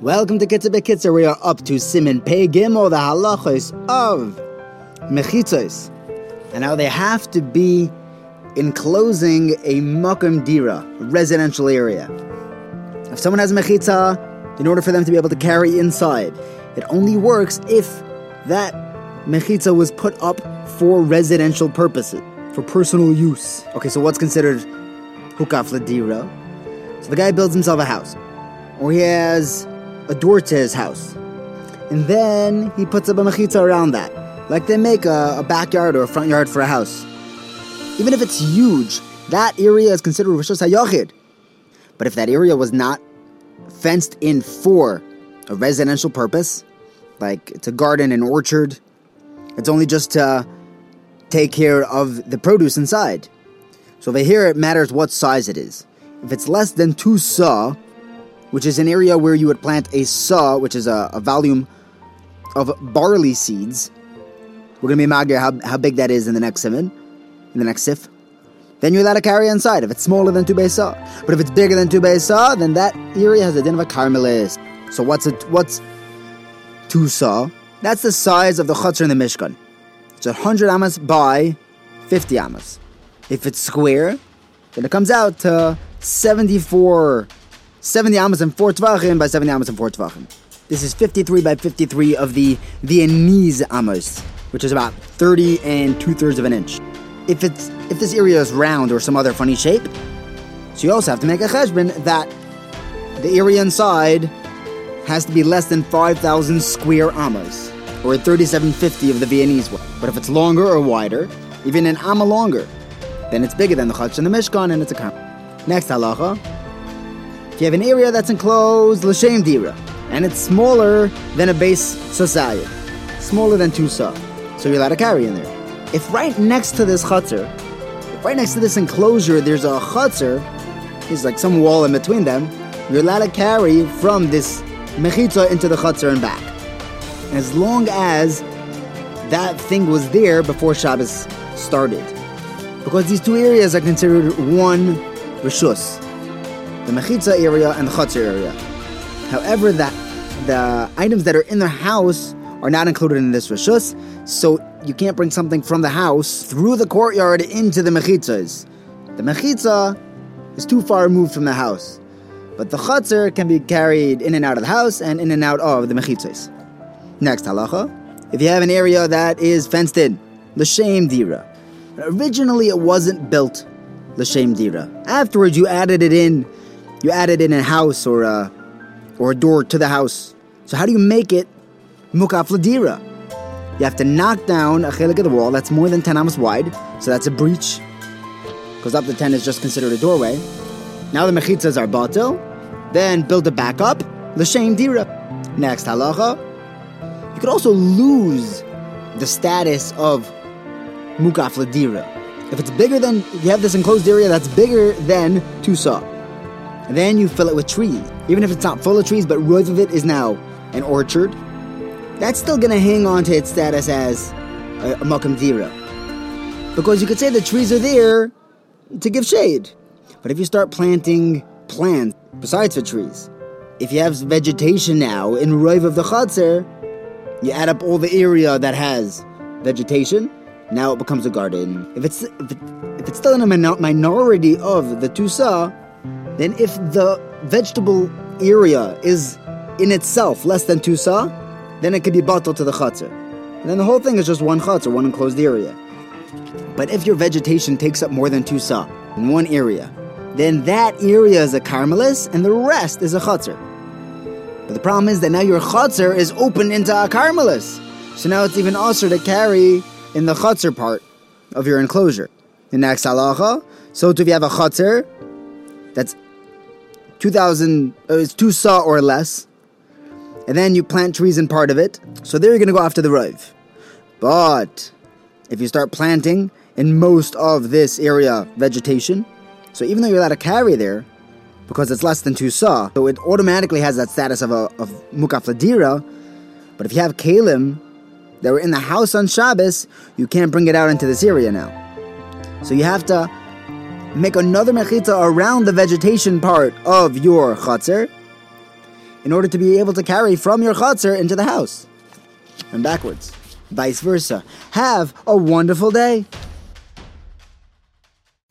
Welcome to Kitzur Bekitzer. We are up to Siman Pei Gimel, the halachos of mechitzos, and now they have to be enclosing a makam dira, a residential area. If someone has mechitza, in order for them to be able to carry inside, it only works if that mechitza was put up for residential purposes, for personal use. Okay, so what's considered hukaf ladira? So the guy builds himself a house, or he has a door to his house. And then he puts up a mechitza around that, like they make a, a, backyard or a front yard for a house. Even if it's huge, that area is considered Rishos HaYachid. But if that area was not fenced in for a residential purpose, like it's a garden, and orchard, it's only just to take care of the produce inside. So over here, it matters what size it is. If it's less than two saw, which is an area where you would plant a saw, which is a, a volume of barley seeds. We're to be magir how, how big that is in the next siman, in the next sif. Then you're allowed to carry inside if it's smaller than two bay saw. But if it's bigger than two bay saw, then that area has a din of a karmelis. So what's it? What's two saw? That's the size of the chutzner in the mishkan. It's 100 amas by 50 amas. If it's square, then it comes out to 74 70 amas and 4 tvachim by 70 amas and 4 tvachim. This is 53 by 53 of the Viennese amos, which is about 30 and two thirds of an inch. If it's if this area is round or some other funny shape, so you also have to make a cheshbon that the area inside has to be less than 5,000 square amas, or 3750 of the Viennese one. But if it's longer or wider, even an amma longer, then it's bigger than the chutz and the mishkan, and it's a count. Next halacha. If you have an area that's enclosed l'shem dira, and it's smaller than a base sasayah, smaller than two saw, so you're allowed to carry in there. If right next to this chutzner, if right next to this enclosure there's a chutzner, there's like some wall in between them, you're allowed to carry from this mechitza into the chutzner and back. As long as that thing was there before Shabbos started. Because these two areas are considered one rishus the mechitza area and the chutzner area. However, that the items that are in the house are not included in this rishus, so you can't bring something from the house through the courtyard into the mechitzas. The mechitza is too far removed from the house, but the chutzner can be carried in and out of the house and in and out of the mechitzas. Next halacha: if you have an area that is fenced in, l'shem dira. Originally, it wasn't built l'shem dira. Afterwards, you added it in you added in a house or a or a door to the house. So how do you make it mukaf ladira? You have to knock down a chelek of the wall that's more than 10 amos wide, so that's a breach. Because up to 10 is just considered a doorway. Now the mechitzas are batil, then build it back up, l'shem dira. Next halacha, you could also lose the status of mukaf ladira. If it's bigger than, you have this enclosed area that's bigger than two saw. Then you fill it with trees. Even if it's not full of trees, but rov of it is now an orchard, that's still to hang on to its status as a, a makam dira. Because you could say the trees are there to give shade. But if you start planting plants besides the trees, if you have vegetation now in rov of the chutzner, you add up all the area that has vegetation, now it becomes a garden. If it's if, it, if it's still in a minority of the tusa, then if the vegetable area is in itself less than tusa, then it could be batil to the chutzner. And then the whole thing is just one chutzner, one enclosed area. But if your vegetation takes up more than two saw in one area, then that area is a karmelis and the rest is a chutzner. But the problem is that now your chutzner is open into a karmelis. So now it's even assur to carry in the chutzner part of your enclosure. The next halacha, so if you have a chutzner that's 2,000, uh, it's two saw or less. And then you plant trees in part of it. So there you're going to go after the rive. But if you start planting in most of this area vegetation, so even though you're allowed to carry there, because it's less than two saw, so it automatically has that status of a of mukaf ladira. But if you have keilim that were in the house on Shabbos, you can't bring it out into this area now. So you have to make another mechitza around the vegetation part of your chutzner in order to be able to carry from your chutzner into the house and backwards. Vice versa. Have a wonderful day.